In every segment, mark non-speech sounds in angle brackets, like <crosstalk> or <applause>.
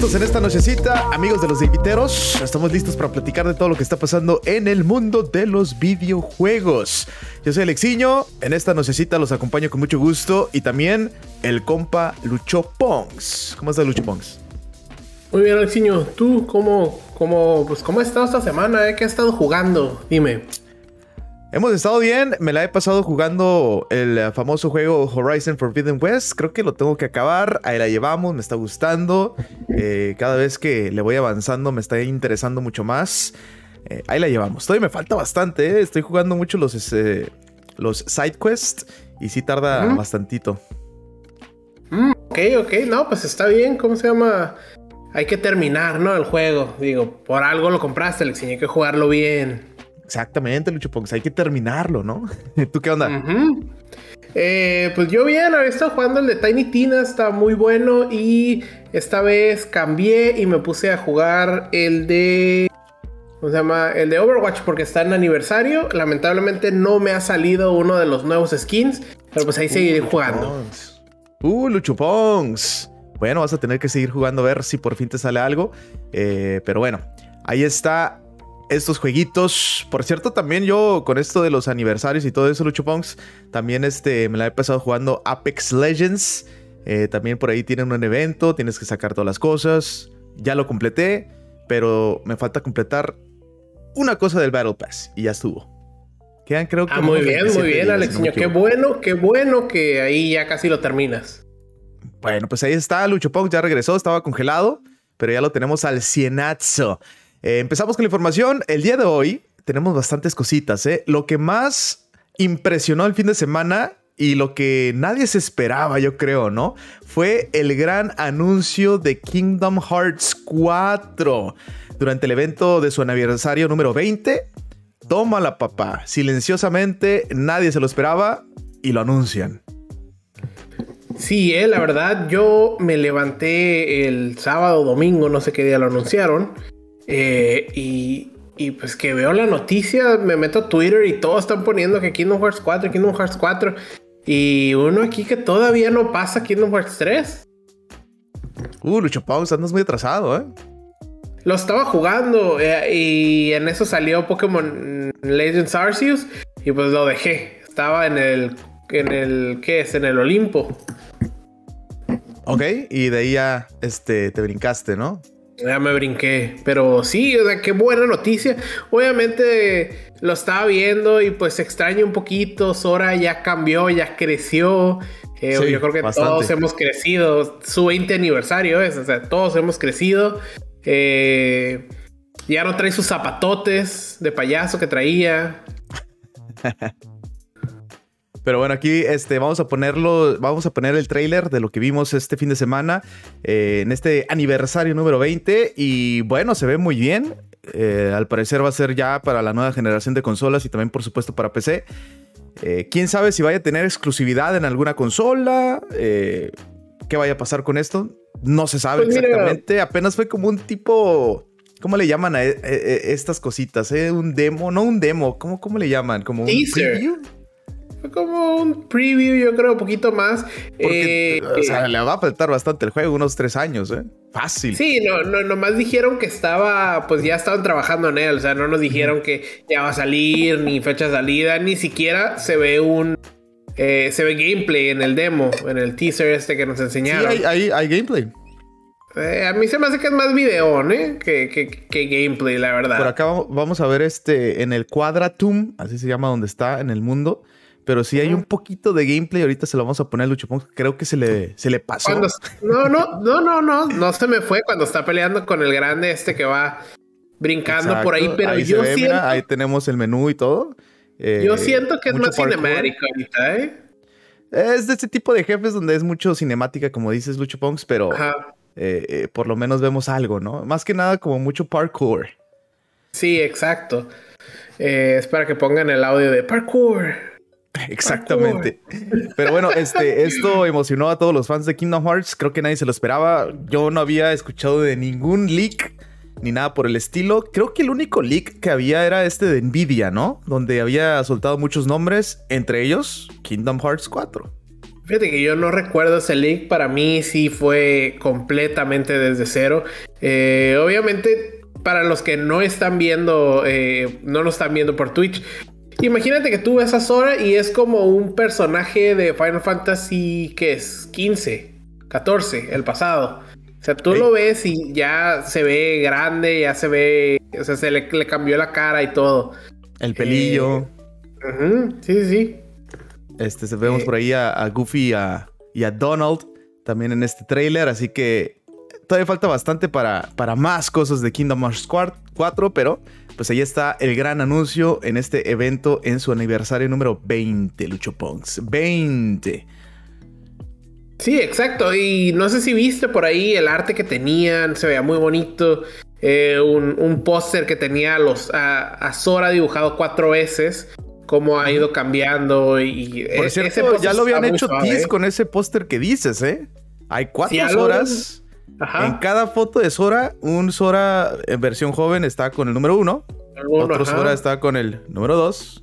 listos en esta nochecita, amigos de los inviteros. Estamos listos para platicar de todo lo que está pasando en el mundo de los videojuegos. Yo soy Alexiño, en esta nochecita los acompaño con mucho gusto y también el compa Lucho Pongs. ¿Cómo estás, Lucho Pongs? Muy bien, Alexiño. ¿Tú cómo, cómo, pues, cómo has estado esta semana? Eh? ¿Qué has estado jugando? Dime. Hemos estado bien, me la he pasado jugando el famoso juego Horizon Forbidden West, creo que lo tengo que acabar, ahí la llevamos, me está gustando, <laughs> eh, cada vez que le voy avanzando me está interesando mucho más, eh, ahí la llevamos, todavía me falta bastante, eh, estoy jugando mucho los, los side quests y sí tarda bastantito. Mm, ok, ok, no, pues está bien, ¿cómo se llama? Hay que terminar, ¿no? El juego, digo, por algo lo compraste, le enseñé que jugarlo bien. Exactamente, Lucho Pongs, hay que terminarlo, ¿no? <laughs> ¿Tú qué onda? Eh, pues yo bien, había estado jugando el de Tiny Tina, está muy bueno y esta vez cambié y me puse a jugar el de... ¿Cómo se llama? El de Overwatch porque está en aniversario. Lamentablemente no me ha salido uno de los nuevos skins, pero pues ahí seguiré jugando. Uh, Lucho Pongs. Bueno, vas a tener que seguir jugando a ver si por fin te sale algo. Eh, pero bueno, ahí está estos jueguitos. Por cierto, también yo con esto de los aniversarios y todo eso, Lucho Punks, también este, me la he pasado jugando Apex Legends. Eh, también por ahí tienen un evento, tienes que sacar todas las cosas. Ya lo completé, pero me falta completar una cosa del Battle Pass y ya estuvo. Quedan creo que... Ah, muy bien, muy bien, Alex. qué bueno, qué bueno que ahí ya casi lo terminas. Bueno, pues ahí está, Lucho Punks ya regresó, estaba congelado, pero ya lo tenemos al cienazo. Eh, empezamos con la información. El día de hoy tenemos bastantes cositas. ¿eh? Lo que más impresionó el fin de semana y lo que nadie se esperaba, yo creo, ¿no? Fue el gran anuncio de Kingdom Hearts 4 durante el evento de su aniversario número 20. Tómala, papá. Silenciosamente, nadie se lo esperaba y lo anuncian. Sí, eh, la verdad, yo me levanté el sábado, domingo, no sé qué día lo anunciaron. Eh, y, pues que veo la noticia, me meto a Twitter y todos están poniendo que Kingdom Hearts 4, Kingdom Hearts 4. Y uno aquí que todavía no pasa Kingdom Hearts 3. Uh, Lucho Pausa, andas muy atrasado, ¿eh? Lo estaba jugando eh, y en eso salió Pokémon Legends Arceus y pues lo dejé. Estaba en el, en el, ¿qué es? En el Olimpo. Ok, y de ahí ya este, te brincaste, ¿no? Ya me brinqué, pero sí, o sea, qué buena noticia. Obviamente lo estaba viendo y pues extraño un poquito. Sora ya cambió, ya creció. Eh, yo creo que todos hemos crecido. Su 20 aniversario es, o sea, todos hemos crecido. Eh, ya no trae sus zapatotes de payaso que traía. <laughs> Pero bueno, aquí este, vamos a ponerlo, vamos a poner el trailer de lo que vimos este fin de semana eh, en este aniversario número 20 y bueno, se ve muy bien. Eh, al parecer va a ser ya para la nueva generación de consolas y también por supuesto para PC. Eh, Quién sabe si vaya a tener exclusividad en alguna consola. ¿Qué vaya a pasar con esto? No se sabe pues exactamente. Apenas fue como un tipo. ¿Cómo le llaman a estas cositas? Un demo, no un demo. ¿Cómo, cómo le llaman? Como un preview. Fue como un preview, yo creo, un poquito más. Eh, o sea, le va a faltar bastante el juego, unos tres años, ¿eh? Fácil. Sí, no, no, nomás dijeron que estaba, pues ya estaban trabajando en él. O sea, no nos dijeron que ya va a salir, ni fecha de salida, ni siquiera se ve un. Eh, se ve gameplay en el demo, en el teaser este que nos enseñaron. Sí, hay, hay, gameplay. Eh, a mí se me hace que es más video, ¿eh? Que, que, que, gameplay, la verdad. Por acá vamos a ver este en el Quadratum, así se llama donde está en el mundo. Pero sí hay un poquito de gameplay. Ahorita se lo vamos a poner a Lucho Creo que se le, se le pasó. no, no, no, no, no. No se me fue cuando está peleando con el grande este que va brincando por ahí. Pero yo siento. ahí tenemos el menú y todo. Eh, yo siento que es más cinemático ahorita, ¿eh? Es de este tipo de jefes donde es mucho cinemática, como dices, Lucho Punks, pero eh, eh, por lo menos vemos algo, ¿no? Más que nada como mucho parkour. Sí, exacto. es para que pongan el audio de parkour. <laughs> Exactamente. Pero bueno, este, esto emocionó a todos los fans de Kingdom Hearts. Creo que nadie se lo esperaba. Yo no había escuchado de ningún leak ni nada por el estilo. Creo que el único leak que había era este de Nvidia, ¿no? Donde había soltado muchos nombres, entre ellos Kingdom Hearts 4. Fíjate que yo no recuerdo ese leak. Para mí sí fue completamente desde cero. Eh, obviamente, para los que no están viendo, eh, no lo están viendo por Twitch, imagínate que tú ves a Sora y es como un personaje de Final Fantasy que es 15, 14, el pasado. O sea, tú lo ves y ya se ve grande, ya se ve, o sea, se le, cambió la cara y todo. El pelillo. Eh, sí, sí. Este, vemos por ahí a, Goofy y a, Donald también en este trailer, así que todavía falta bastante para, para más cosas de Kingdom Hearts 4, pero pues ahí está el gran anuncio en este evento en su aniversario número 20, Lucho Punks. 20. Sí, exacto. Y no sé si viste por ahí el arte que tenían, se veía muy bonito. Eh, un, póster que tenía los, a, a Sora dibujado cuatro veces cómo ha ido cambiando y... Por cierto, ya lo habían hecho tease con ese póster que dices, ¿eh? Hay cuatro horas. En cada foto de Sora, un Sora en versión joven está con el número uno. otro Sora está con el número dos.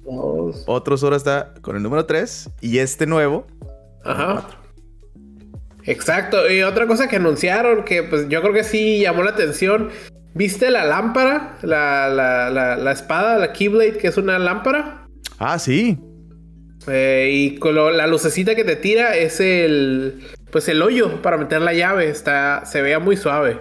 Otro Sora está con el número tres. Y este nuevo. Ajá. Exacto. Y otra cosa que anunciaron que pues yo creo que sí llamó la atención. ¿Viste la lámpara? La, la, la, la espada, la Keyblade, que es una lámpara. Ah, sí. Eh, y con la lucecita que te tira es el. Pues el hoyo para meter la llave. Está. Se vea muy suave.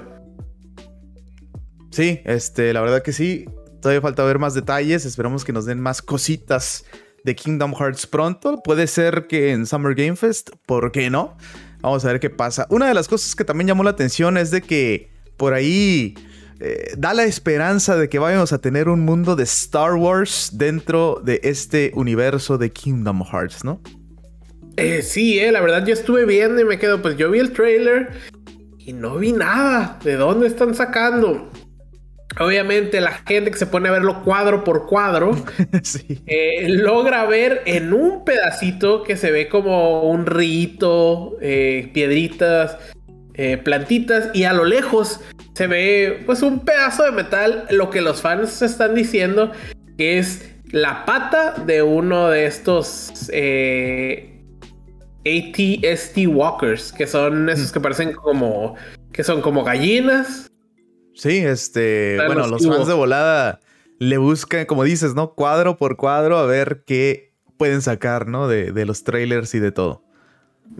Sí, este, la verdad que sí. Todavía falta ver más detalles. Esperamos que nos den más cositas de Kingdom Hearts pronto. Puede ser que en Summer Game Fest. ¿Por qué no? Vamos a ver qué pasa. Una de las cosas que también llamó la atención es de que por ahí eh, da la esperanza de que vayamos a tener un mundo de Star Wars dentro de este universo de Kingdom Hearts, ¿no? Eh, sí, eh, la verdad yo estuve viendo y me quedo, pues yo vi el trailer y no vi nada. ¿De dónde están sacando? Obviamente la gente que se pone a verlo cuadro por cuadro <laughs> eh, logra ver en un pedacito que se ve como un rito, piedritas, plantitas y a lo lejos se ve pues un pedazo de metal, lo que los fans están diciendo que es la pata de uno de estos eh, ATST Walkers, que son esos que parecen como que son como gallinas. Sí, este, bueno, los, fans de volada le buscan, como dices, ¿no? Cuadro por cuadro a ver qué pueden sacar, ¿no? De, de los trailers y de todo.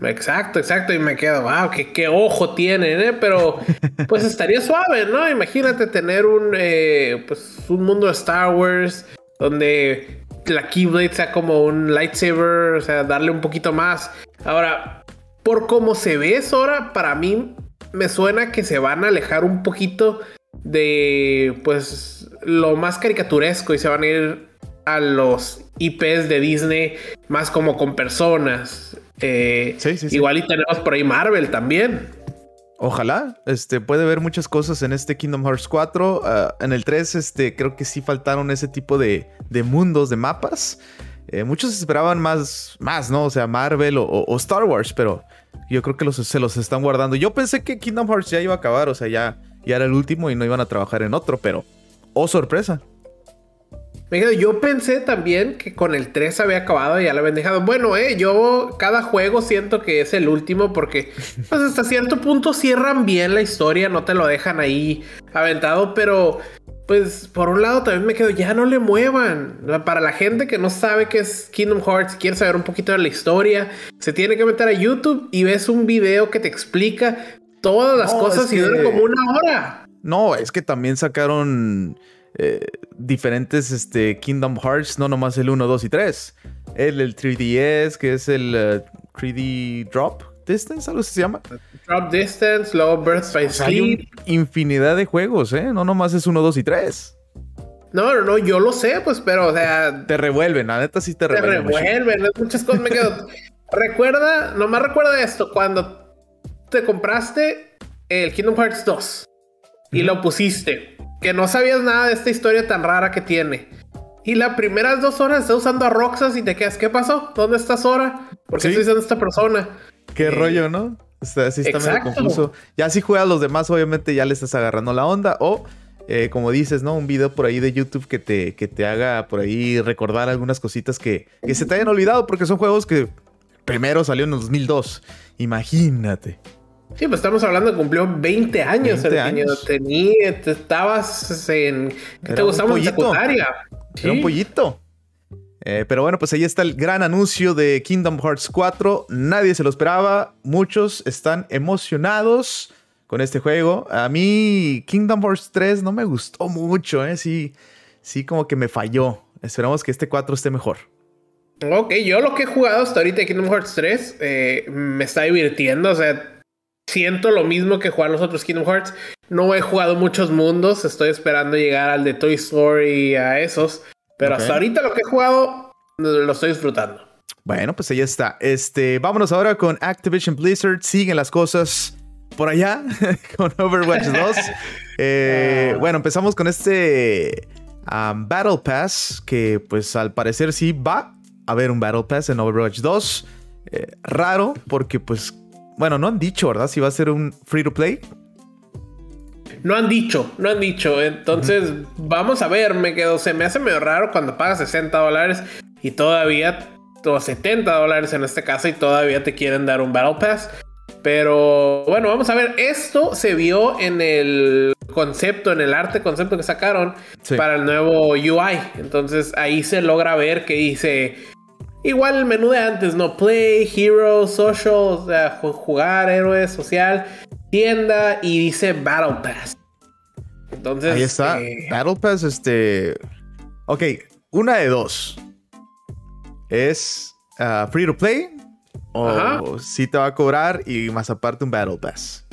Exacto, exacto. Y me quedo, wow, qué, qué ojo tienen, ¿eh? Pero <laughs> pues estaría suave, ¿no? Imagínate tener un, eh, pues, un mundo de Star Wars donde la Keyblade sea como un lightsaber, o sea, darle un poquito más. Ahora, por cómo se ve Sora, para mí me suena que se van a alejar un poquito de, pues, lo más caricaturesco y se van a ir a los IPs de Disney más como con personas. Eh, igual y tenemos por ahí Marvel también. Ojalá, este, puede ver muchas cosas en este Kingdom Hearts 4. Ah, en el 3, este, creo que sí faltaron ese tipo de, mundos, de mapas. Eh, muchos esperaban más, más, ¿no? O sea, Marvel o, Star Wars, pero yo creo que los, se los están guardando. Yo pensé que Kingdom Hearts ya iba a acabar, o sea, ya, ya era el último y no iban a trabajar en otro, pero, oh sorpresa. Yo pensé también que con el 3 había acabado y ya lo habían dejado. Bueno, eh, yo cada juego siento que es el último porque pues hasta cierto punto cierran bien la historia, no te lo dejan ahí aventado, pero pues por un lado también me quedo, ya no le muevan. Para la gente que no sabe qué es Kingdom Hearts, quiere saber un poquito de la historia, se tiene que meter a YouTube y ves un video que te explica todas las cosas y dura como una hora. No, es que también sacaron eh, diferentes este, Kingdom Hearts, no nomás el 1, 2 y 3. El, el 3DS, que es el 3D eh, Drop Distance, algo se llama. Drop Distance, luego Birth by Sleep. infinidad de juegos, ¿eh? No nomás es 1, 2 y 3. No, no, no, yo lo sé, pues, pero, o sea. Te revuelven, la neta sí te revuelven. Te revuelven, muchas cosas me quedo. recuerda, nomás recuerda esto, cuando te compraste el Kingdom Hearts 2 y lo pusiste que no sabías nada de esta historia tan rara que tiene. Y las primeras dos horas estás usando a Roxas y te quedas, ¿qué pasó? ¿Dónde está Sora? ¿Por qué estoy usando esta persona? Qué eh, rollo, ¿no? O sea, sí está medio confuso. Ya si juegas los demás, obviamente ya le estás agarrando la onda. O, eh, como dices, ¿no? Un video por ahí de YouTube que te, que te haga por ahí recordar algunas cositas que, que se te hayan olvidado, porque son juegos que primero salió en 2002. Imagínate. Sí, pues estamos hablando de cumplió 20 años 20 años. Tenía, estabas en. ¿Qué te gustaba en secundaria? Era un pollito. Eh, pero bueno, pues ahí está el gran anuncio de Kingdom Hearts 4. Nadie se lo esperaba. Muchos están emocionados con este juego. A mí Kingdom Hearts 3 no me gustó mucho, ¿eh? Sí, sí como que me falló. Esperamos que este 4 esté mejor. Ok, yo lo que he jugado hasta ahorita de Kingdom Hearts 3 eh, me está divirtiendo. O sea, siento lo mismo que jugar los otros Kingdom Hearts. No he jugado muchos mundos. Estoy esperando llegar al de Toy Story y a esos. Pero hasta ahorita lo que he jugado lo estoy disfrutando. Bueno, pues ahí está. Este, vámonos ahora con Activision Blizzard. Siguen las cosas por allá <laughs> con Overwatch 2. <laughs> Eh, ah. bueno, empezamos con este um, Battle Pass que pues al parecer sí va a haber un Battle Pass en Overwatch 2. Eh, raro porque pues, bueno, no han dicho, ¿verdad? Si va a ser un free to play. No han dicho, no han dicho. Entonces, vamos a ver, me quedo, se me hace medio raro cuando pagas 60 dólares y todavía, o 70 dólares en este caso, y todavía te quieren dar un Battle Pass. Pero bueno, vamos a ver. Esto se vio en el concepto, en el arte concepto que sacaron para el nuevo UI. Entonces ahí se logra ver que dice. Igual el menú de antes, ¿no? Play, Hero, Social, o sea, jugar, héroe, social, tienda y dice Battle Pass. Entonces. Ahí está. Eh, Battle Pass, este. Ok, una de dos. Es ah, free to play o si te va a cobrar y más aparte un Battle Pass.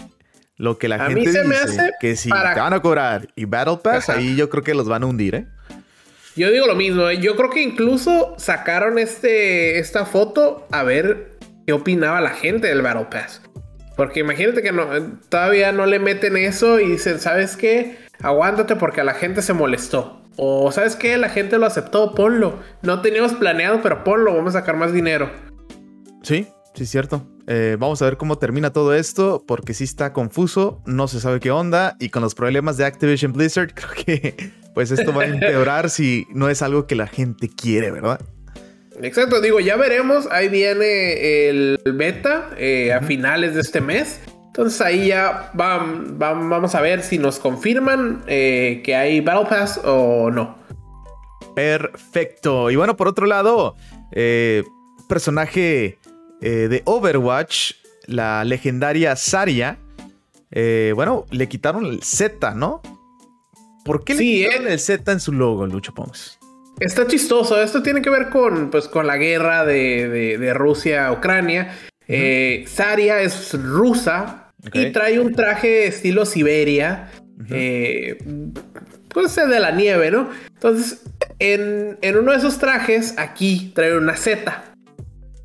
Lo que la gente dice que si te van a cobrar y Battle Pass, ahí yo creo que los van a hundir, ¿eh? Yo digo lo mismo, ¿eh? yo creo que incluso sacaron este, esta foto a ver qué opinaba la gente del Battle Pass. Porque imagínate que todavía no le meten eso y dicen, ¿sabes qué? Aguántate porque a la gente se molestó. O ¿sabes qué? La gente lo aceptó, ponlo. No teníamos planeado, pero ponlo, vamos a sacar más dinero. Sí, sí, cierto. Eh, vamos a ver cómo termina todo esto, porque sí está confuso, no se sabe qué onda, y con los problemas de Activision Blizzard, <laughs> creo que pues esto va a empeorar si no es algo que la gente quiere, ¿verdad? Exacto, digo, ya veremos, ahí viene el beta eh, a finales de este mes. Entonces ahí ya vamos a ver si nos confirman eh, que hay Battle Pass o no. Perfecto. Y bueno, por otro lado, personaje eh, de Overwatch, la legendaria eh, bueno, le quitaron el Z, ¿no? ¿Por qué le quitaron eh. el Z en su logo, Lucho Pongs? Está chistoso. Esto tiene que ver con, pues, con la guerra de, Rusia Ucrania. Zarya es rusa y trae un traje estilo Siberia. pues de la nieve, ¿no? Entonces, en, en uno de esos trajes, aquí trae una Z.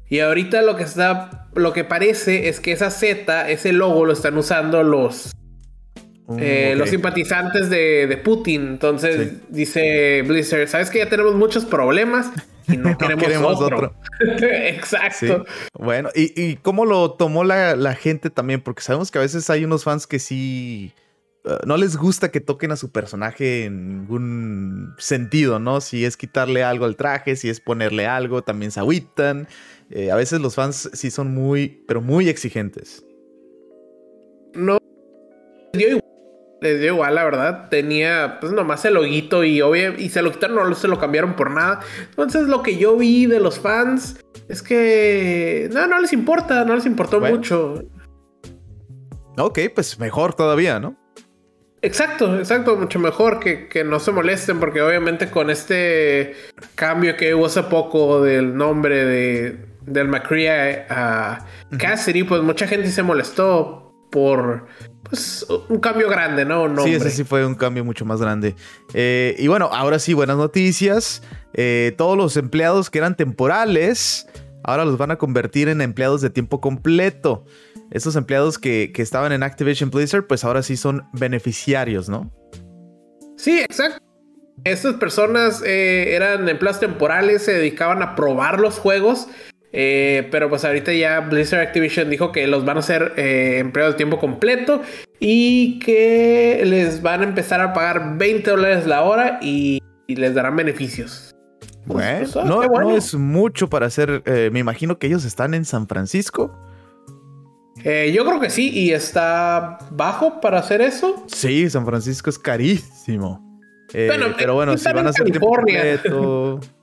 Y ahorita lo que está, lo que parece es que esa Z, ese logo lo están usando los, mm, eh, los simpatizantes de, Putin. Entonces dice Blizzard, sabes que ya tenemos muchos problemas y no <laughs> queremos, otro. <laughs> Exacto. Bueno, ¿y, cómo lo tomó la, gente también? Porque sabemos que a veces hay unos fans que sí uh, no les gusta que toquen a su personaje en ningún sentido, ¿no? Si es quitarle algo al traje, si es ponerle algo, también se agüitan. Eh, a veces los fans sí son muy, pero muy exigentes. No. Dio igual, les dio igual la verdad. Tenía pues nomás el loguito y obvio, y se lo quitaron, no se lo cambiaron por nada. Entonces lo que yo vi de los fans es que no, no les importa, no les importó mucho. Ok, pues mejor todavía, ¿no? Exacto, exacto, mucho mejor que, que, no se molesten porque obviamente con este cambio que hubo hace poco del nombre de, del McCree a, Cassidy, pues mucha gente se molestó por pues, un cambio grande, ¿no? Sí, ese sí fue un cambio mucho más grande. Eh, y bueno, ahora sí, buenas noticias. Eh, todos los empleados que eran temporales, ahora los van a convertir en empleados de tiempo completo. Esos empleados que, estaban en Activision Blizzard, pues ahora sí son beneficiarios, ¿no? Sí, exacto. Estas personas eh, eran empleados temporales, se dedicaban a probar los juegos eh, pero pues ahorita ya Blizzard Activision dijo que los van a hacer eh, empleados de tiempo completo y que les van a empezar a pagar 20 dólares la hora y, les darán beneficios. Pues, pues, no, no, es mucho para hacer. Eh, me imagino que ellos están en San Francisco. Yo creo que sí, y está bajo para hacer eso. Sí, San Francisco es carísimo. Pero bueno, si van a hacer California. <laughs>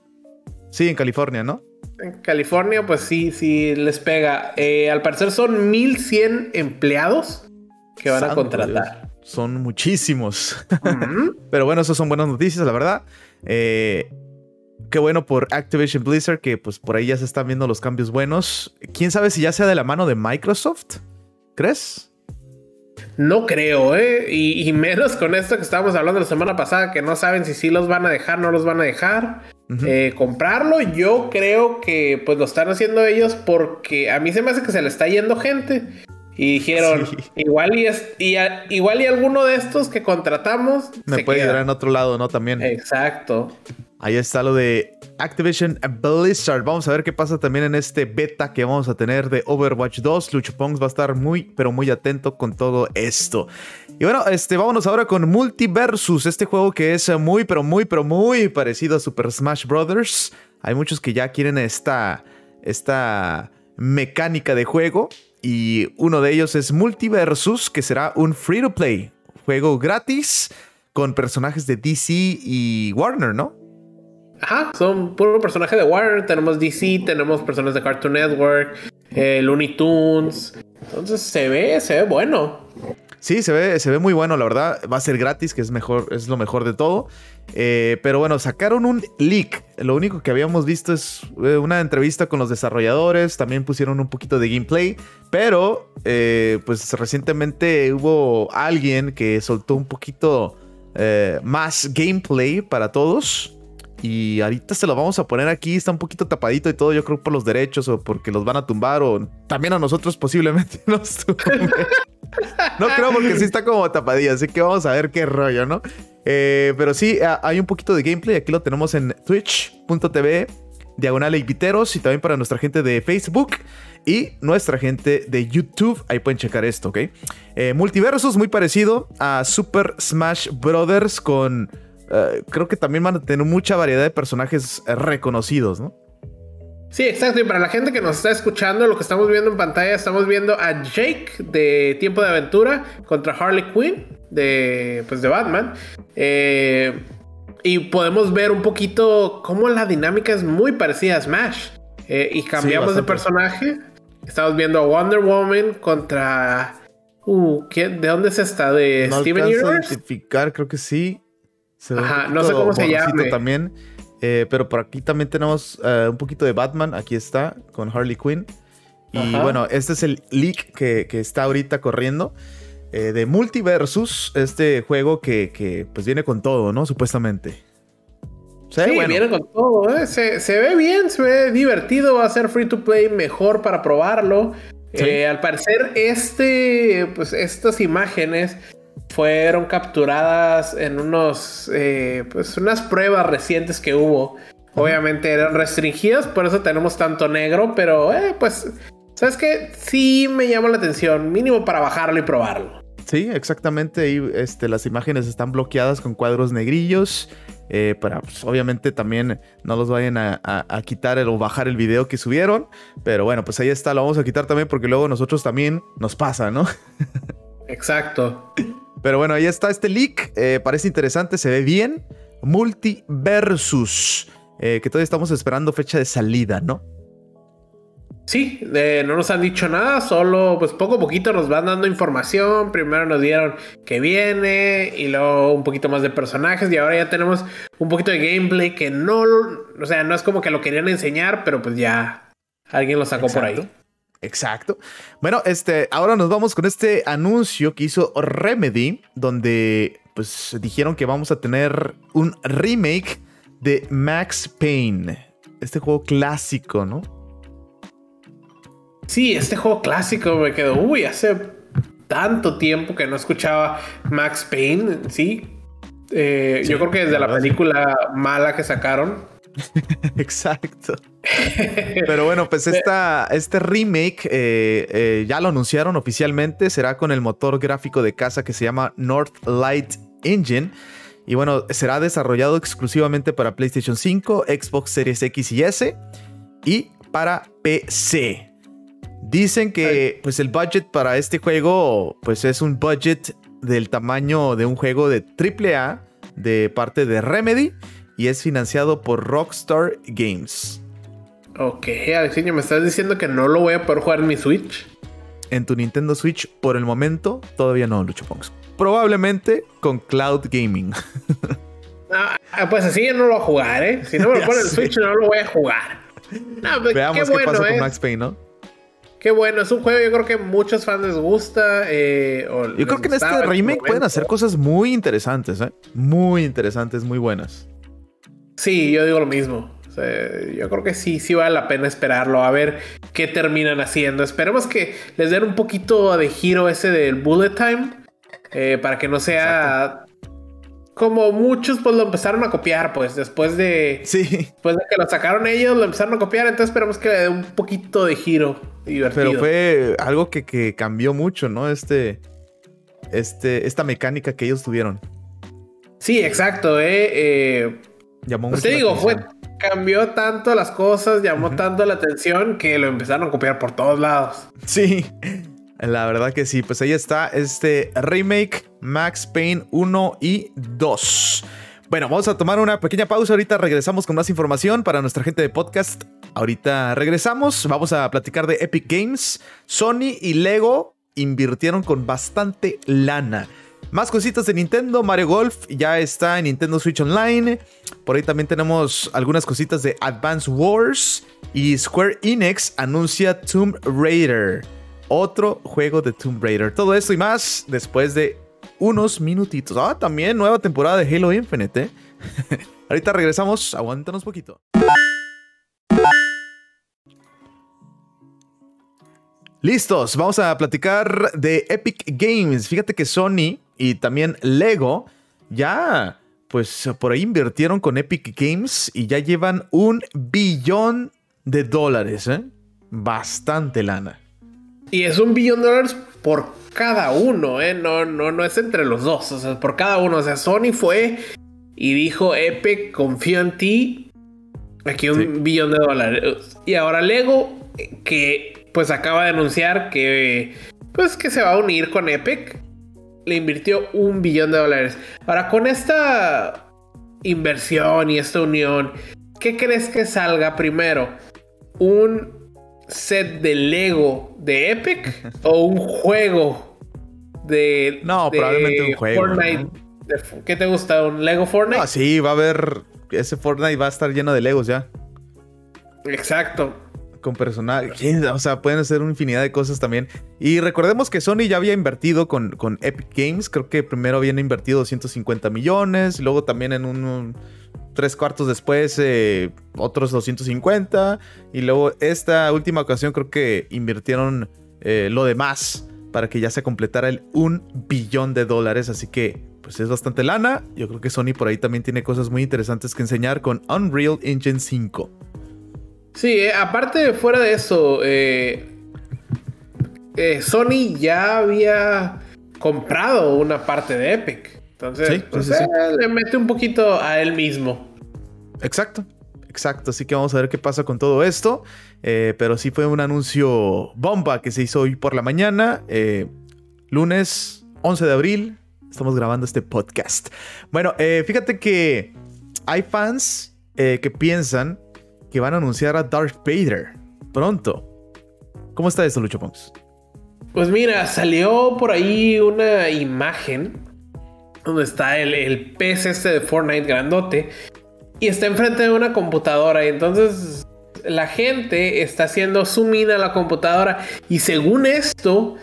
Sí, en California, ¿no? En California, pues sí, sí les pega. Eh, al parecer son 1100 empleados que van a contratar. Son muchísimos. <laughs> Pero bueno, eso son buenas noticias, la verdad. Eh, qué bueno por Activision Blizzard, que pues por ahí ya se están viendo los cambios buenos. ¿Quién sabe si ya sea de la mano de Microsoft? ¿Crees? No creo, ¿eh? Y, y, menos con esto que estábamos hablando la semana pasada, que no saben si sí los van a dejar, no los van a dejar. Eh, comprarlo, yo creo que pues lo están haciendo ellos porque a mí se me hace que se le está yendo gente. Y dijeron, igual y, es, igual y alguno de estos que contratamos. Me puede quedar en otro lado, ¿no? También. Exacto. Ahí está lo de Activision Blizzard. Vamos a ver qué pasa también en este beta que vamos a tener de Overwatch 2. Lucho Pongs va a estar muy, pero muy atento con todo esto. Y bueno, este, vámonos ahora con Multiversus, este juego que es muy, pero muy, pero muy parecido a Super Smash Bros. Hay muchos que ya quieren esta, esta mecánica de juego. Y uno de ellos es Multiversus, que será un free to play. Juego gratis con personajes de DC y Warner, ¿no? Ajá, son puro personaje de Warner. Tenemos DC, tenemos personas de Cartoon Network, eh, Looney Tunes. Entonces se ve, se ve bueno. Sí, se ve, se ve muy bueno, la verdad. Va a ser gratis, que es mejor, es lo mejor de todo. Eh, pero bueno, sacaron un leak. Lo único que habíamos visto es eh, una entrevista con los desarrolladores. También pusieron un poquito de gameplay. Pero, eh, pues recientemente hubo alguien que soltó un poquito más gameplay para todos. Y ahorita se lo vamos a poner aquí. Está un poquito tapadito y todo. Yo creo por los derechos o porque los van a tumbar. O también a nosotros posiblemente <laughs> nos no creo porque sí está como tapadilla, así que vamos a ver qué rollo, ¿no? Eh, pero sí, hay un poquito de gameplay. Aquí lo tenemos en twitch.tv, diagonal y y también para nuestra gente de Facebook y nuestra gente de YouTube. Ahí pueden checar esto, ¿ok? Eh, multiversos muy parecido a Super Smash Brothers con... Eh, creo que también van a tener mucha variedad de personajes reconocidos, ¿no? Sí, exacto. Y para la gente que nos está escuchando, lo que estamos viendo en pantalla, estamos viendo a Jake de Tiempo de Aventura contra Harley Quinn de, pues, de Batman. Eh, y podemos ver un poquito cómo la dinámica es muy parecida a Smash. Eh, y cambiamos de personaje. Estamos viendo a Wonder Woman contra... Uh, ¿De dónde es esta? ¿De Steven Universe? identificar, creo que sí. Ajá, no sé cómo se llama. también. Eh, pero por aquí también tenemos eh, un poquito de Batman. Aquí está, con Harley Quinn. Y bueno, este es el leak que, está ahorita corriendo. Eh, de Multiversus, este juego que, pues viene con todo, ¿no? Supuestamente. sí, viene con todo, se, ve bien, se ve divertido, va a ser free to play mejor para probarlo. al parecer, este, pues estas imágenes fueron capturadas en unos, eh, pues unas pruebas recientes que hubo. Obviamente eran restringidas, por eso tenemos tanto negro, pero eh, pues, ¿sabes qué? Sí me llama la atención, mínimo para bajarlo y probarlo. Sí, exactamente. Y este, las imágenes están bloqueadas con cuadros negrillos. Eh, para, pues, obviamente, también no los vayan a, a, quitar o bajar el video que subieron. Pero bueno, pues ahí está. Lo vamos a quitar también porque luego nosotros también nos pasa, ¿no? <laughs> Exacto. Pero bueno, ahí está este leak. Eh, parece interesante, se ve bien. Multiversus. Eh, que todavía estamos esperando fecha de salida, ¿no? Sí, no nos han dicho nada, solo pues poco a poquito nos van dando información. Primero nos dieron que viene y luego un poquito más de personajes y ahora ya tenemos un poquito de gameplay que no, o sea, no es como que lo querían enseñar, pero pues ya alguien lo sacó por ahí. Exacto. Bueno, este, ahora nos vamos con este anuncio que hizo Remedy, donde pues dijeron que vamos a tener un remake de Max Payne. Este juego clásico, ¿no? Sí, este juego clásico me quedó. Uy, hace tanto tiempo que no escuchaba Max Payne, sí. Eh, yo creo que desde la película mala que sacaron. <laughs> Exacto. Pero bueno, pues esta, este remake eh, eh, ya lo anunciaron oficialmente. Será con el motor gráfico de casa que se llama Northlight Engine. Y bueno, será desarrollado exclusivamente para PlayStation 5, Xbox Series X y S y para PC. Dicen que pues el budget para este juego pues es un budget del tamaño de un juego de AAA de parte de Remedy y es financiado por Rockstar Games. Ok, Alexinho, ¿me estás diciendo que no lo voy a poder jugar en mi Switch? En tu Nintendo Switch, por el momento, todavía no, Lucho Ponks. Probablemente con Cloud Gaming. <laughs> Ah, ah, pues así yo no lo voy a jugar, ¿eh? Si no me lo <laughs> pone en el Switch, no lo voy a jugar. Pues, Veamos qué, pasa con Max Payne, ¿no? Qué bueno, es un juego yo creo que muchos fans les gusta. Eh, yo creo que en este remake pueden hacer cosas muy interesantes, ¿eh? Muy interesantes, muy buenas. Sí, yo digo lo mismo. yo creo que sí, sí vale la pena esperarlo, a ver qué terminan haciendo. Esperemos que les den un poquito de giro ese del bullet time, eh, para que no sea como muchos pues lo empezaron a copiar, pues después de sí. después de que lo sacaron ellos, lo empezaron a copiar, entonces esperemos que le dé un poquito de giro divertido. Pero fue algo que, cambió mucho, ¿no? Este, este, esta mecánica que ellos tuvieron. Sí, exacto, eh. eh llamó pues te digo, fue, cambió tanto las cosas, llamó tanto la atención que lo empezaron a copiar por todos lados. Sí. La verdad que sí, pues ahí está este remake Max Payne 1 y 2. Bueno, vamos a tomar una pequeña pausa. Ahorita regresamos con más información para nuestra gente de podcast. Ahorita regresamos. Vamos a platicar de Epic Games. Sony y Lego invirtieron con bastante lana. Más cositas de Nintendo. Mario Golf ya está en Nintendo Switch Online. Por ahí también tenemos algunas cositas de Advance Wars. Y Square Enix anuncia Tomb Raider otro juego de Tomb Raider. Todo esto y más después de unos minutitos. Ah, también nueva temporada de Halo Infinite. ¿eh? <laughs> Ahorita regresamos, aguántanos poquito. Listos, vamos a platicar de Epic Games. Fíjate que Sony y también Lego ya, pues por ahí invirtieron con Epic Games y ya llevan un billón de dólares, ¿eh? Bastante lana. Y es un billón de dólares por cada uno, ¿eh? No, no, no es entre los dos, o sea, por cada uno. O sea, Sony fue y dijo, Epic, confío en ti. Aquí un billón de dólares. Y ahora Lego, que pues acaba de anunciar que pues que se va a unir con Epic, le invirtió un billón de dólares. Ahora, con esta inversión y esta unión, ¿qué crees que salga primero? ¿Un set de Lego de Epic <laughs> o un juego de. No, probablemente un juego. Fortnite. ¿Qué te gusta? ¿Un Lego Fortnite? Ah, sí, va a haber. Ese Fortnite va a estar lleno de Legos ya. Exacto. Con personal. O sea, pueden hacer una infinidad de cosas también. Y recordemos que Sony ya había invertido con, con Epic Games. Creo que primero habían invertido 250 millones. Luego también en un tres cuartos después eh, otros 250 y luego esta última ocasión creo que invirtieron eh, lo demás para que ya se completara el un billón de dólares, así que pues es bastante lana. Yo creo que Sony por ahí también tiene cosas muy interesantes que enseñar con Unreal Engine 5. Sí, eh, aparte fuera de eso, Sony ya había comprado una parte de Epic. Entonces, pues, le mete un poquito a él mismo. Exacto, exacto. Así que vamos a ver qué pasa con todo esto. Eh, pero sí fue un anuncio bomba que se hizo hoy por la mañana. Eh, lunes 11 de abril. Estamos grabando este podcast. Bueno, eh, fíjate que hay fans que piensan que van a anunciar a Darth Vader pronto. ¿Cómo está esto, Lucho Pons? Pues mira, salió por ahí una imagen donde está el, el pez este de Fortnite grandote y está enfrente de una computadora y entonces la gente está haciendo zoom in a la computadora y según esto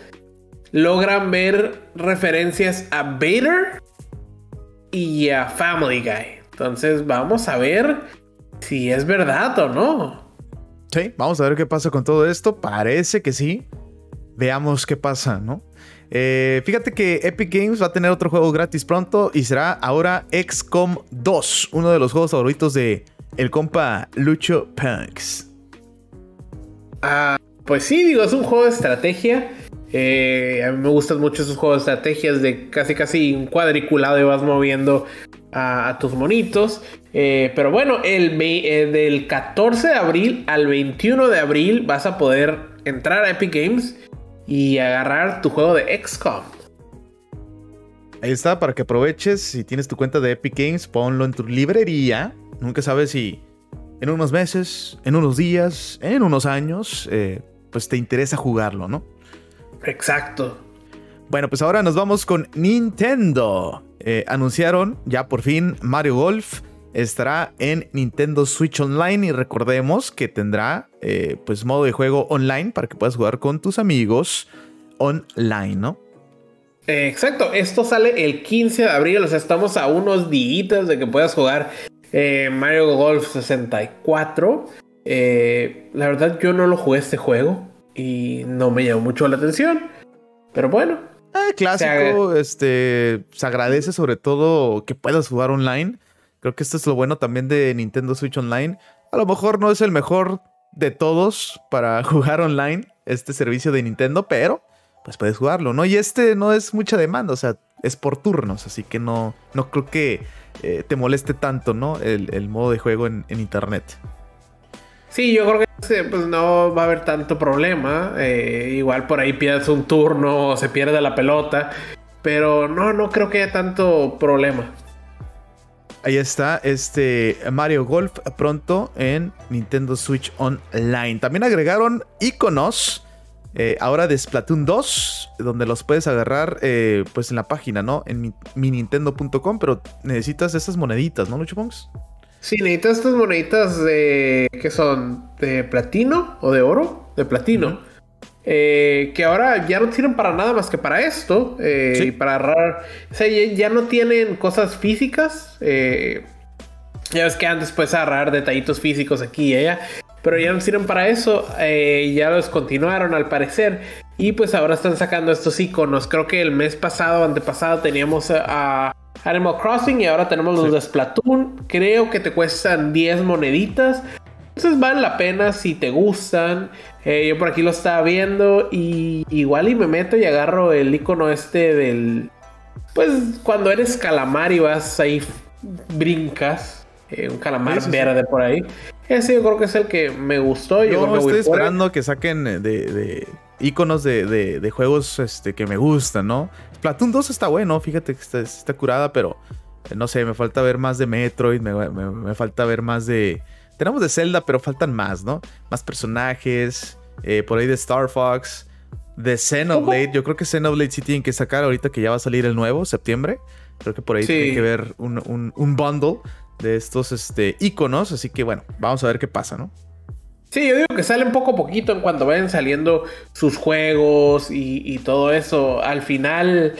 logran ver referencias a Vader y a Family Guy. Entonces vamos a ver si es verdad o no. Sí, vamos a ver qué pasa con todo esto. Parece que sí. Veamos qué pasa, ¿no? Eh, fíjate que Epic Games va a tener otro juego gratis pronto y será ahora XCOM 2, uno de los juegos favoritos de el compa Lucho Punks. Ah, pues sí, digo, es un juego de estrategia. Eh, a mí me gustan mucho esos juegos de estrategias de casi casi un cuadriculado y vas moviendo a, tus monitos. Eh, pero bueno, el, eh, del 14 de abril al 21 de abril vas a poder entrar a Epic Games y agarrar tu juego de XCOM. Ahí está, para que aproveches. Si tienes tu cuenta de Epic Games, ponlo en tu librería. Nunca sabes si en unos meses, en unos días, en unos años, pues te interesa jugarlo, ¿no? Exacto. Bueno, pues ahora nos vamos con Nintendo. Eh, anunciaron ya por fin Mario Golf estará en Nintendo Switch Online y recordemos que tendrá eh, pues modo de juego online para que puedas jugar con tus amigos online, ¿no? exacto, esto sale el 15 de abril, o sea, estamos a unos días de que puedas jugar eh, Mario Golf 64. la verdad yo no lo jugué este juego y no me llamó mucho la atención, pero bueno, Ah, clásico, este, se agradece sobre todo que puedas jugar online. Creo que esto es lo bueno también de Nintendo Switch Online. A lo mejor no es el mejor de todos para <laughs> jugar online, este servicio de Nintendo, pero pues puedes jugarlo, ¿no? Y este no es mucha demanda, o sea, es por turnos, así que no, no creo que eh, te moleste tanto, ¿no? El, modo de juego en internet. Sí, yo creo que pues, no va a haber tanto problema. Eh, igual por ahí pierdes un turno o se pierde la pelota. Pero no, no creo que haya tanto problema. Ahí está, este Mario Golf pronto en Nintendo Switch Online. También agregaron iconos eh, ahora de Splatoon 2, donde los puedes agarrar eh, pues en la página, ¿no? En mi, nintendo.com, pero necesitas esas moneditas, ¿no, Luchopongs? Sí, necesitas estas moneditas de. ¿Qué son? ¿De platino o de oro? De platino. Eh, que ahora ya no sirven para nada más que para esto. Eh, y para agarrar. O sea, ya, no tienen cosas físicas. Eh, ya ves que antes puedes agarrar detallitos físicos aquí y allá. Pero ya no sirven para eso. ya los continuaron al parecer. Y pues ahora están sacando estos iconos. Creo que el mes pasado, antepasado, teníamos a Animal Crossing y ahora tenemos los de Splatoon. Creo que te cuestan 10 moneditas. Entonces vale la pena si te gustan. Eh, yo por aquí lo estaba viendo y igual y me meto y agarro el icono este del... Pues cuando eres calamar y vas ahí, brincas. Eh, un calamar verde por ahí. Ese yo creo que es el que me gustó. Yo, estoy esperando que saquen de, de iconos de, de, juegos este, que me gustan, ¿no? Platoon 2 está bueno, fíjate que está, curada, pero eh, no sé, me falta ver más de Metroid, me, falta ver más de... Tenemos de Zelda, pero faltan más, ¿no? Más personajes, eh, por ahí de Star Fox, de Xenoblade. Yo creo que Xenoblade sí tienen que sacar ahorita que ya va a salir el nuevo, septiembre. Creo que por ahí tiene que ver un, un, bundle de estos este, iconos, así que bueno, vamos a ver qué pasa, ¿no? Sí, yo digo que salen poco a poquito en cuanto vayan saliendo sus juegos y, todo eso. Al final,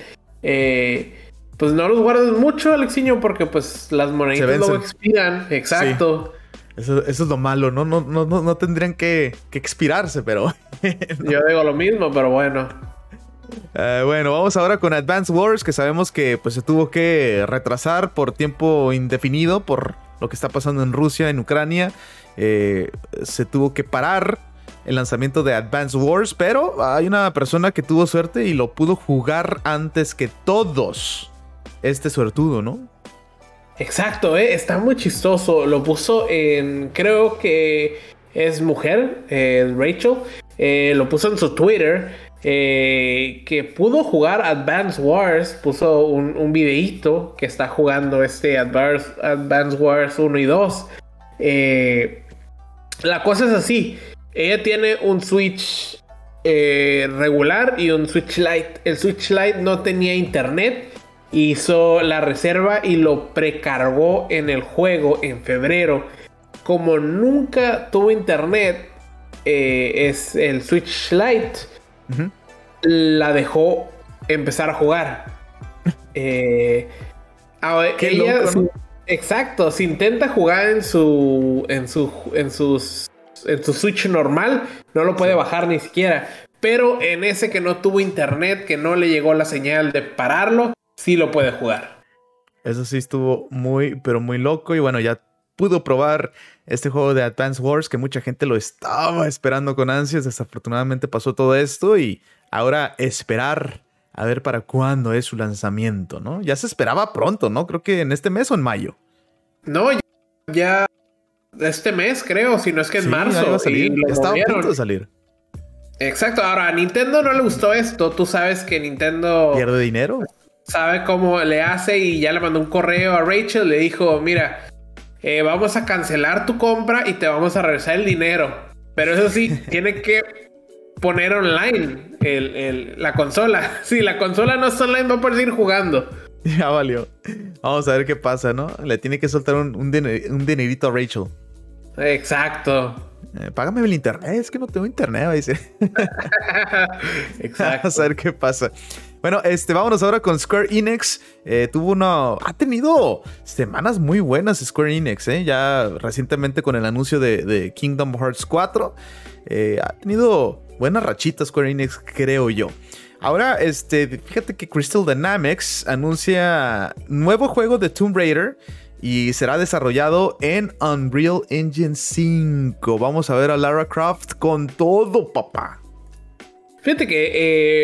eh, pues no los guardes mucho, Alexiño, porque pues las moneditas luego expiran. Exacto. Eso, es lo malo, ¿no? No, no, no, tendrían que, expirarse, pero. <laughs> yo digo lo mismo, pero bueno. Eh, bueno, vamos ahora con Advance Wars, que sabemos que pues, se tuvo que retrasar por tiempo indefinido por lo que está pasando en Rusia, en Ucrania. Eh, se tuvo que parar el lanzamiento de Advance Wars, pero hay una persona que tuvo suerte y lo pudo jugar antes que todos. Este suertudo, ¿no? Exacto, ¿eh? está muy chistoso. Lo puso en, creo que es mujer, Rachel. Eh, lo puso en su Twitter. que pudo jugar Advance Wars. Puso un, un videíto que está jugando este Advance, Advance Wars 1 y 2. Eh, la cosa es así. Ella tiene un Switch eh, regular y un Switch Lite. El Switch Lite no tenía internet. Hizo la reserva y lo precargó en el juego en febrero. Como nunca tuvo internet, eh, es el Switch Lite. La dejó empezar a jugar. <laughs> Eh, ella, Exacto, si intenta jugar en su en su en sus en su Switch normal, no lo puede bajar ni siquiera. Pero en ese que no tuvo internet, que no le llegó la señal de pararlo, sí lo puede jugar. Eso sí estuvo muy, pero muy loco. Y bueno, ya pudo probar este juego de Advance Wars que mucha gente lo estaba esperando con ansias. Desafortunadamente pasó todo esto y ahora esperar a ver para cuándo es su lanzamiento, ¿no? Ya se esperaba pronto, ¿no? Creo que en este mes o en mayo. No, ya este mes, creo, si no es que en marzo. Estaba a punto de salir. Exacto, ahora a Nintendo no le gustó esto. Tú sabes que Nintendo. ¿Pierde dinero? Sabe cómo le hace y ya le mandó un correo a Rachel. Le dijo: Mira, eh, vamos a cancelar tu compra y te vamos a regresar el dinero. Pero eso sí, <laughs> tiene que poner online la consola. <laughs> Si la consola no está online, va a poder seguir jugando. <laughs> Ya valió. Vamos a ver qué pasa, ¿no? Le tiene que soltar un, dinerito a Rachel. Exacto. Eh, págame el internet, es que no tengo internet, dice. <laughs> Exacto. Vamos a ver qué pasa. Bueno, este, vámonos ahora con Square Enix. Eh, tuvo una. Ha tenido semanas muy buenas Square Enix, ¿eh? Ya recientemente con el anuncio de, Kingdom Hearts 4. Eh, ha tenido buenas rachitas Square Enix, creo yo. Ahora, este, fíjate que Crystal Dynamics anuncia nuevo juego de Tomb Raider y será desarrollado en Unreal Engine 5. Vamos a ver a Lara Croft con todo, papá. Fíjate que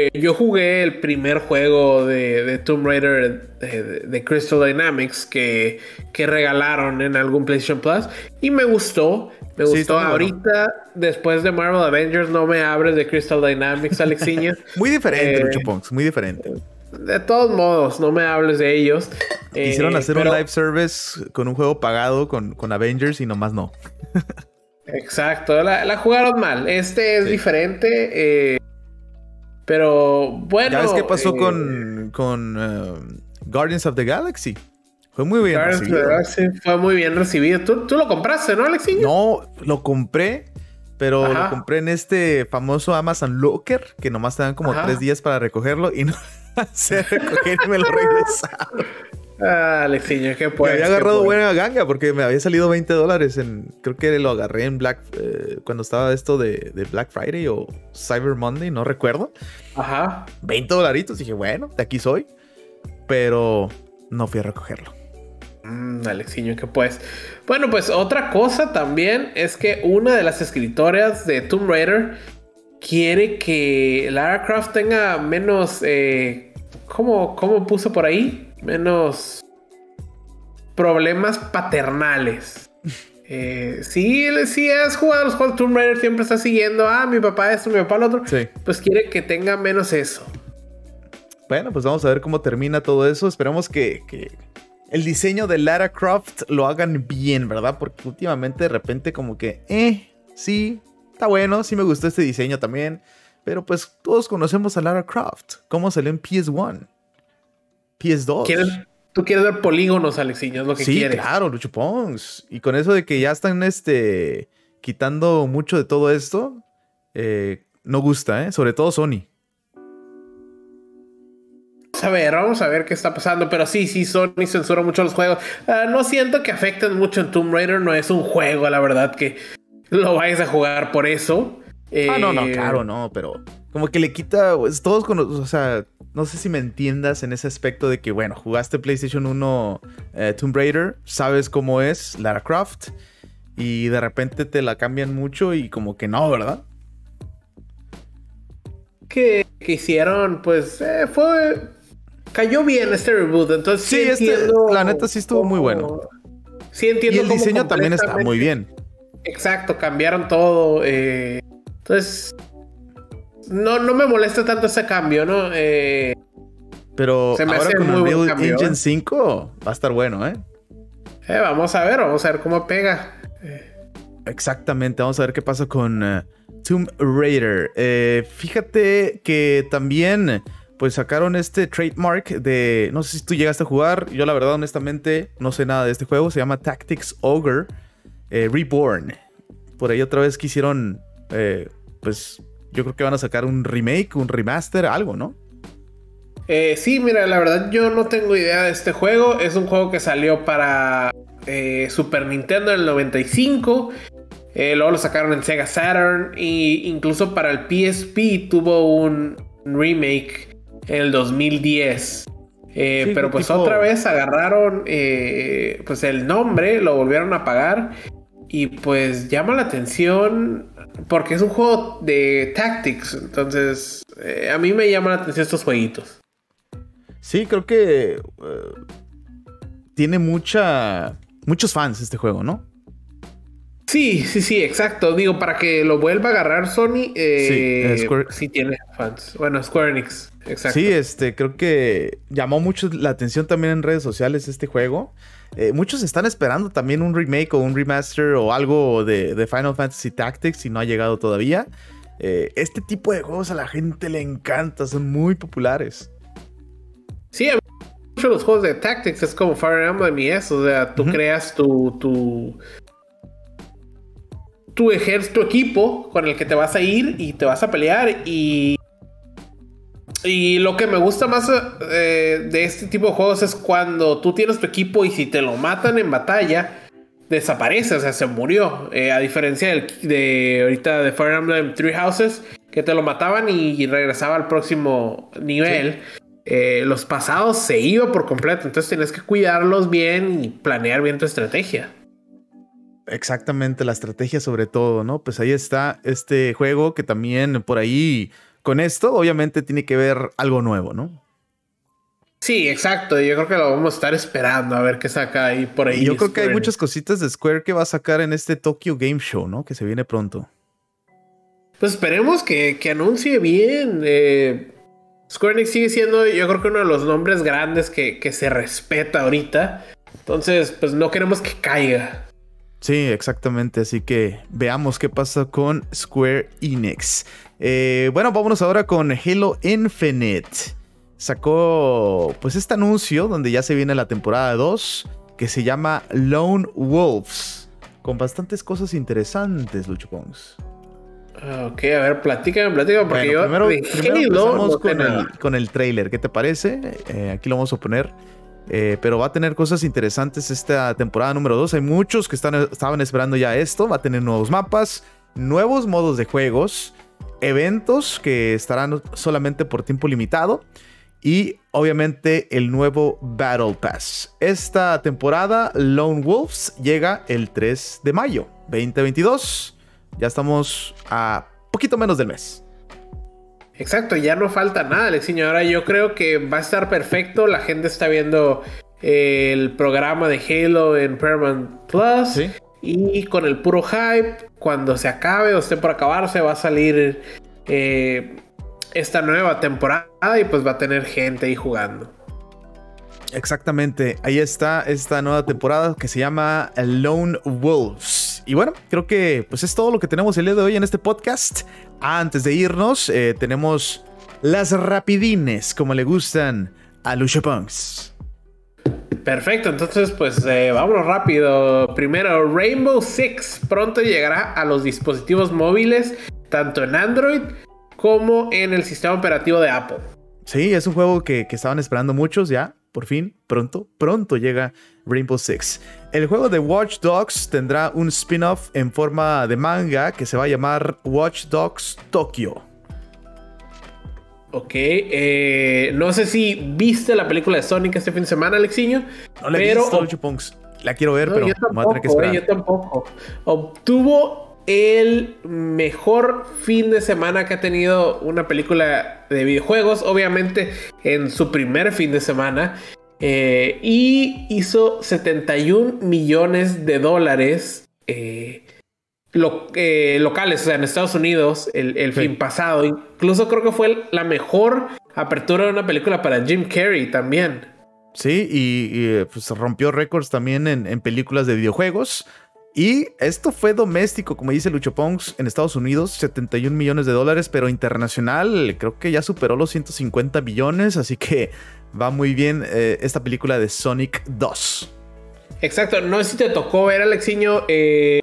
eh, yo jugué el primer juego de, Tomb Raider de, Crystal Dynamics que, que, regalaron en algún PlayStation Plus y me gustó. Me gustó. Ahorita, después de Marvel Avengers, no me abres de Crystal Dynamics, Alexiña. <laughs> muy diferente, eh, muy diferente. De todos modos, no me hables de ellos. Quisieron eh, hacer un live service con un juego pagado con, con Avengers y nomás no. <laughs> Exacto, la, jugaron mal. Este es diferente. Eh, pero bueno. ¿Ya ves qué pasó con, con Guardians of the Galaxy? Fue muy bien recibido. fue muy bien recibido. ¿Tú, lo compraste, ¿no, Alexi? No, lo compré, pero lo compré en este famoso Amazon Locker, que nomás te dan como tres días para recogerlo y no <laughs> se recoger y me lo regresaron. <laughs> Ah, Alexiño, qué pues. Me había agarrado buena ganga porque me había salido 20 dólares en. Creo que lo agarré en Black. Eh, cuando estaba esto de, de, Black Friday o Cyber Monday, no recuerdo. Ajá. 20 dolaritos. Dije, bueno, de aquí soy. Pero no fui a recogerlo. Mm, Alexiño, que pues. Bueno, pues otra cosa también es que una de las escritoras de Tomb Raider quiere que Lara Croft tenga menos. Eh, ¿cómo, ¿Cómo puso por ahí? Menos problemas paternales. <laughs> Eh, sí, si has jugado los juegos Tomb Raider, siempre está siguiendo, ah, mi papá esto, mi papá lo otro. Pues quiere que tenga menos eso. Bueno, pues vamos a ver cómo termina todo eso. Esperamos que el diseño de Lara Croft lo hagan bien, ¿verdad? Porque últimamente de repente como que, eh, sí, está bueno, sí me gustó este diseño también. Pero pues todos conocemos a Lara Croft. ¿Cómo salió en PS1? PS2. Tú quieres ver polígonos, Alexiño, es lo que sí, quieres. Sí, claro, Lucho Pons. Y con eso de que ya están este, quitando mucho de todo esto, eh, no gusta, ¿eh? Sobre todo Sony a ver, vamos a ver qué está pasando. Pero sí, sí, Sony censura mucho los juegos. Ah, no siento que afecten mucho en Tomb Raider. No es un juego, la verdad, que lo vayas a jugar por eso. Ah, no, no, eh, claro, no, pero como que le quita, pues, todos con, o sea, no sé si me entiendas en ese aspecto de que, bueno, jugaste PlayStation 1 eh, Tomb Raider, sabes cómo es Lara Croft y de repente te la cambian mucho y como que no, ¿verdad? Que, que hicieron, pues, eh, fue cayó bien este reboot. Entonces sí, este, la neta sí estuvo muy bueno. Sí entiendo. Y el diseño también está muy bien. Exacto, cambiaron todo. Eh, entonces, no, no me molesta tanto ese cambio, ¿no? Eh, Pero ahora con Unreal Engine 5 va a estar bueno, ¿eh? ¿eh? Vamos a ver, vamos a ver cómo pega. Exactamente, vamos a ver qué pasa con Tomb Raider. fíjate que también pues sacaron este trademark de, no sé si tú llegaste a jugar, yo la verdad honestamente no sé nada de este juego, se llama Tactics Ogre eh, Reborn. Por ahí otra vez quisieron, eh, pues yo creo que van a sacar un remake, un remaster, algo, ¿no? Eh, sí, mira, la verdad yo no tengo idea de este juego. Es un juego que salió para Super Nintendo en el 95. luego lo sacaron en Sega Saturn. E incluso para el PSP tuvo un remake en el 2010. Eh, pero pues otra vez agarraron eh, pues el nombre, lo volvieron a pagar y pues llama la atención porque es un juego de tactics, entonces eh, a mí me llama la atención estos jueguitos. Sí, creo que eh, tiene mucha, muchos fans este juego, ¿no? Sí, sí, sí, exacto. Digo, para que lo vuelva a agarrar Sony, eh, sí, sí, tiene fans. Bueno, Square Enix, exacto. Sí, este, creo que llamó mucho la atención también en redes sociales este juego. Eh, muchos están esperando también un remake o un remaster o algo de, Final Fantasy Tactics y no ha llegado todavía. Eh, este tipo de juegos a la gente le encanta, son muy populares. Sí, a mí los juegos de Tactics es como Fire Emblem y eso, o sea, tú creas tu, tu tu ejerces tu equipo con el que te vas a ir y te vas a pelear y y lo que me gusta más eh, de este tipo de juegos es cuando tú tienes tu equipo y si te lo matan en batalla, desaparece, o sea, se murió. Eh, a diferencia del, de ahorita de Fire Emblem Three Houses, que te lo mataban y, regresaba al próximo nivel. Eh, los pasados se iba por completo, entonces tienes que cuidarlos bien y planear bien tu estrategia. Exactamente, la estrategia sobre todo, ¿no? Pues ahí está este juego que también por ahí con esto, obviamente tiene que ver algo nuevo, ¿no? Sí, exacto. Yo creo que lo vamos a estar esperando a ver qué saca ahí por ahí. yo creo que hay muchas cositas de Square que va a sacar en este Tokyo Game Show, ¿no? Que se viene pronto. Pues esperemos que, anuncie bien. Eh, Square Enix sigue siendo, yo creo que uno de los nombres grandes que, que se respeta ahorita. Entonces, pues no queremos que caiga. Sí, exactamente. Así que veamos qué pasa con Square Enix. Eh, bueno, vámonos ahora con Halo Infinite. Sacó pues este anuncio donde ya se viene la temporada 2 que se llama Lone Wolves. Con bastantes cosas interesantes, Lucho Pongs. Ok, a ver, platícame, platícame, porque yo primero, primero con, el, con el trailer. ¿Qué te parece? Eh, aquí lo vamos a poner. Eh, pero va a tener cosas interesantes esta temporada número 2. Hay muchos que están, estaban esperando ya esto. Va a tener nuevos mapas, nuevos modos de juegos, eventos que estarán solamente por tiempo limitado y obviamente el nuevo Battle Pass. Esta temporada Lone Wolves llega el 3 de mayo 2022. Ya estamos a poquito menos del mes. Exacto, ya no falta nada, Alexiño. Ahora yo creo que va a estar perfecto. La gente está viendo eh, el programa de Halo en Paramount Plus. Y con el puro hype, cuando se acabe o esté por acabarse, va a salir eh, esta nueva temporada y pues va a tener gente ahí jugando. Exactamente, ahí está esta nueva temporada que se llama Lone Wolves. Y bueno, creo que pues es todo lo que tenemos el día de hoy en este podcast. Antes de irnos, eh, tenemos las rapidines, como le gustan a Lucio Punks. Perfecto, entonces pues eh, vámonos rápido. Primero, Rainbow Six pronto llegará a los dispositivos móviles, tanto en Android como en el sistema operativo de Apple. Sí, es un juego que, que estaban esperando muchos ya por fin, pronto, pronto llega Rainbow Six. El juego de Watch Dogs tendrá un spin-off en forma de manga que se va a llamar Watch Dogs Tokyo. Ok, eh, no sé si viste la película de Sonic este fin de semana, Alexiño. No la he visto, La quiero ver, pero voy a tener que esperar. Eh, yo tampoco. Obtuvo el mejor fin de semana que ha tenido una película de videojuegos, obviamente en su primer fin de semana. Eh, y hizo 71 millones de dólares eh, eh, locales, o sea, en Estados Unidos, el, fin pasado. Incluso creo que fue la mejor apertura de una película para Jim Carrey también. Sí, y, pues rompió récords también en, en películas de videojuegos. Y esto fue doméstico, como dice Lucho Pongs, en Estados Unidos, 71 millones de dólares, pero internacional creo que ya superó los 150 millones, así que va muy bien eh, esta película de Sonic 2. Exacto, no sé si te tocó ver, Alexiño, eh,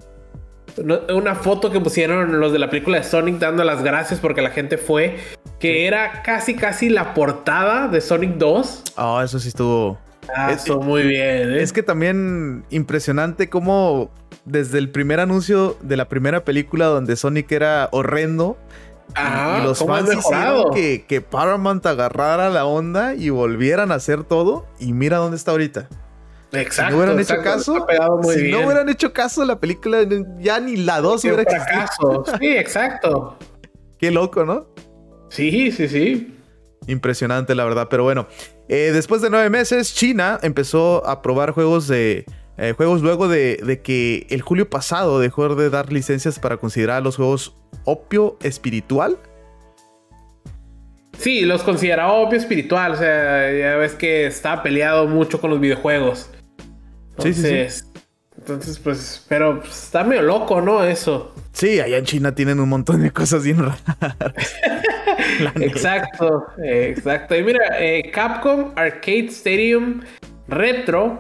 una foto que pusieron los de la película de Sonic dando las gracias porque la gente fue, que era casi casi la portada de Sonic 2. Ah, eso sí estuvo... Ah, eso muy bien. ¿eh? Es que también impresionante cómo desde el primer anuncio de la primera película donde Sonic era horrendo. y los fans hicieron que, que, Paramount agarrara la onda y volvieran a hacer todo. Y mira dónde está ahorita. Exacto. Si no hubieran hecho caso, si no hubieran hecho caso, la película ya ni la 2 hubiera existido. Sí, exacto. <laughs> Qué loco, ¿no? Sí, sí, sí. Impresionante, la verdad. Pero bueno, Eh, después de nueve meses, China empezó a probar juegos de eh, juegos luego de, que el julio pasado dejó de dar licencias para considerar los juegos opio espiritual. Sí, los consideraba opio espiritual. O sea, ya ves que está peleado mucho con los videojuegos. sí, sí, sí. Entonces, pues, pero pues, está medio loco, ¿no? Eso. Sí, allá en China tienen un montón de cosas bien raras. <laughs> exacto, exacto. Y mira, eh, Capcom Arcade Stadium Retro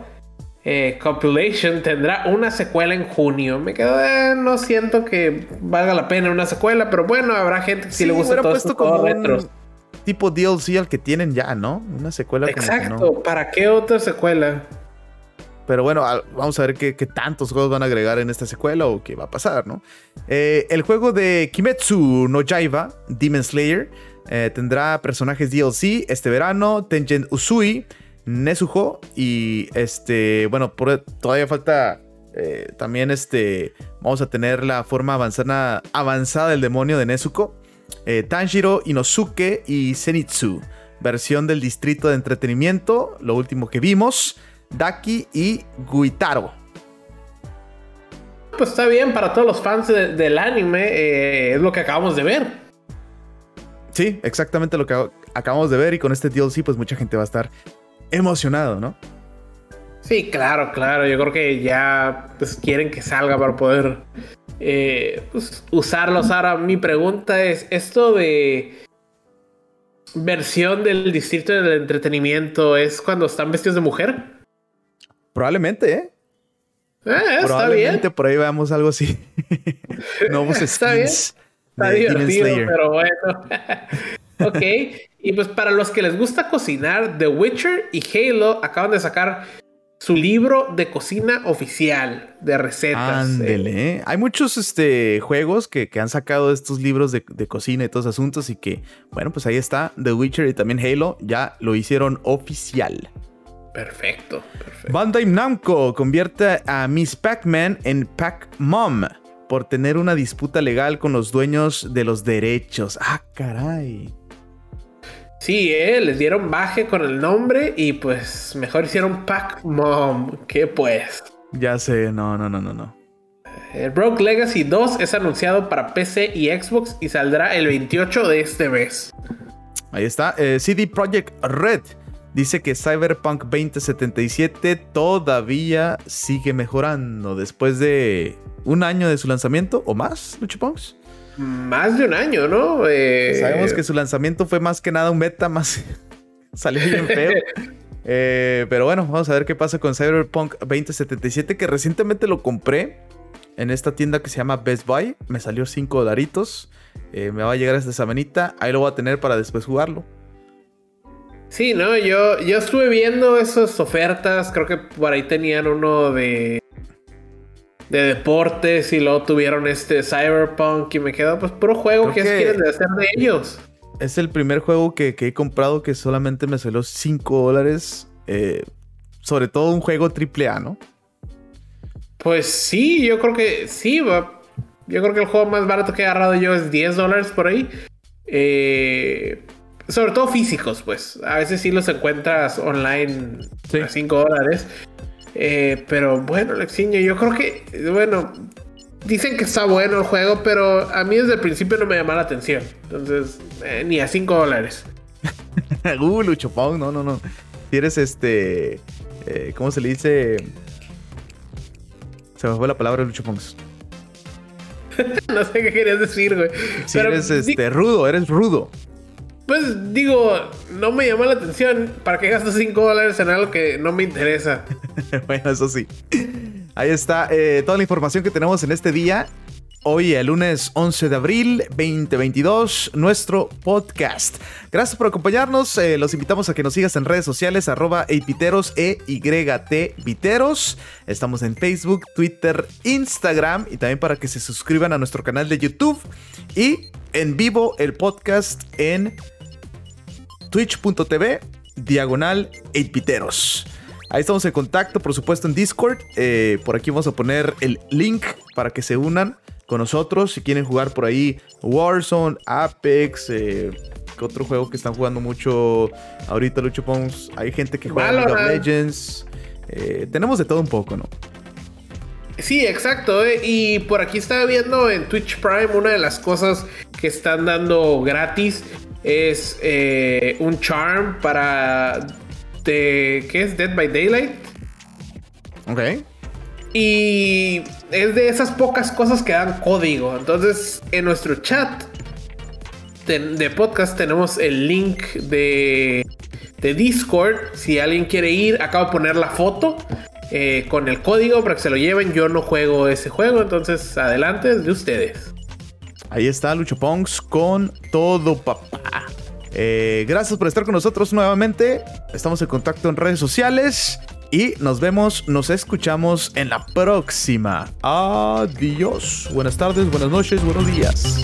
eh, Compilation tendrá una secuela en junio. Me quedo, eh, no siento que valga la pena una secuela, pero bueno, habrá gente que sí, le gusta todo esto como retros. Tipo DLC al que tienen ya, ¿no? Una secuela. Exacto, ¿para qué otra secuela? Pero bueno, vamos a ver qué, tantos juegos van a agregar en esta secuela o qué va a pasar, ¿no? Eh, el juego de Kimetsu no Jaiba, Demon Slayer, eh, tendrá personajes DLC este verano, Tengen Usui, Nezuho y este, bueno, todavía falta eh, también este, vamos a tener la forma avanzada, avanzada del demonio de Nezuko, Tanjiro, Inosuke y Zenitsu, versión del distrito de entretenimiento, lo último que vimos. Daki y Guitaro. Pues está bien para todos los fans del anime, eh, es lo que acabamos de ver. Sí, exactamente lo que acabamos de ver y con este DLC pues mucha gente va a estar emocionado, ¿no? Sí, claro, claro. Yo creo que ya pues, quieren que salga para poder eh, pues, usarlos. Ahora, mi pregunta es: ¿esto de versión del distrito del entretenimiento es cuando están vestidos de mujer? Probablemente, ¿eh? eh Probablemente por ahí veamos algo así. <laughs> Nuevos está skins. Está divertido, pero bueno. <laughs> ok. Y pues para los que les gusta cocinar, The Witcher y Halo acaban de sacar su libro de cocina oficial de recetas. Ándele. ¿eh? Hay muchos este, juegos que, han sacado estos libros de, de, cocina y todos asuntos y que, bueno, pues ahí está. The Witcher y también Halo ya lo hicieron oficial. Perfecto, perfecto. Bandai Namco convierte a Miss Pac-Man en Pac-Mom por tener una disputa legal con los dueños de los derechos. Ah, caray. Sí, eh, les dieron baje con el nombre y pues mejor hicieron Pac-Mom. ¿Qué pues? Ya sé, no, no, no, no, no. El Rogue Legacy 2 es anunciado para PC y Xbox y saldrá el 28 de este mes. Ahí está. Eh, CD Projekt Red Dice que Cyberpunk 2077 todavía sigue mejorando después de un año de su lanzamiento o más, Luchipongs. Más de un año, ¿no? Eh, Sabemos que su lanzamiento fue más que nada un beta, más <laughs> salió bien feo. <laughs> Eh, pero bueno, vamos a ver qué pasa con Cyberpunk 2077, que recientemente lo compré en esta tienda que se llama Best Buy. Me salió 5 dolaritos. Eh, me va a llegar esta semanita. Ahí lo voy a tener para después jugarlo. Sí, no, yo, yo estuve viendo esas ofertas, creo que por ahí tenían uno de de deportes y luego tuvieron este Cyberpunk y me quedó pues puro juego que, quieren hacer de ellos. Es el primer juego que, he comprado que solamente me salió 5 dólares. Eh, sobre todo un juego triple A, ¿no? Pues sí, yo creo que sí. Yo creo que el juego más barato que he agarrado yo es 10 dólares por ahí. Eh, sobre todo físicos, pues. A veces sí los encuentras online a 5 dólares. Eh, pero bueno, Lexiño, yo creo que, bueno, dicen que está bueno el juego, pero a mí desde el principio no me llama la atención. Entonces, eh, ni a 5 dólares. <laughs> uh, Luchopong, no, no, no. Si eres este. Eh, ¿Cómo se le dice? Se me fue la palabra Luchopongs. <laughs> no sé qué querías decir, güey. Si eres este, rudo, eres rudo. Pues digo, no me llama la atención. ¿Para qué gasto 5 dólares en algo que no me interesa? <laughs> bueno, eso sí. Ahí está eh, toda la información que tenemos en este día. Hoy, el lunes 11 de abril 2022, nuestro podcast. Gracias por acompañarnos. Eh, los invitamos a que nos sigas en redes sociales, arroba epiteros, e y viteros. Estamos en Facebook, Twitter, Instagram y también para que se suscriban a nuestro canal de YouTube y en vivo el podcast en twitch.tv diagonal 8piteros. Ahí estamos en contacto, por supuesto, en Discord. Eh, por aquí vamos a poner el link para que se unan con nosotros. Si quieren jugar por ahí Warzone, Apex, eh, otro juego que están jugando mucho ahorita, Lucho Pons. Hay gente que juega League of Legends. Eh, tenemos de todo un poco, ¿no? Sí, exacto. Eh. Y por aquí estaba viendo en Twitch Prime una de las cosas que están dando gratis es eh, un charm para de ¿qué es? Dead by Daylight. Ok. Y es de esas pocas cosas que dan código. Entonces, en nuestro chat de podcast tenemos el link de, de Discord. Si alguien quiere ir, acabo de poner la foto. Eh, con el código para que se lo lleven. Yo no juego ese juego, entonces adelante de ustedes. Ahí está Lucho Pongs con todo, papá. Eh, gracias por estar con nosotros nuevamente. Estamos en contacto en redes sociales. Y nos vemos, nos escuchamos en la próxima. Adiós. Buenas tardes, buenas noches, buenos días.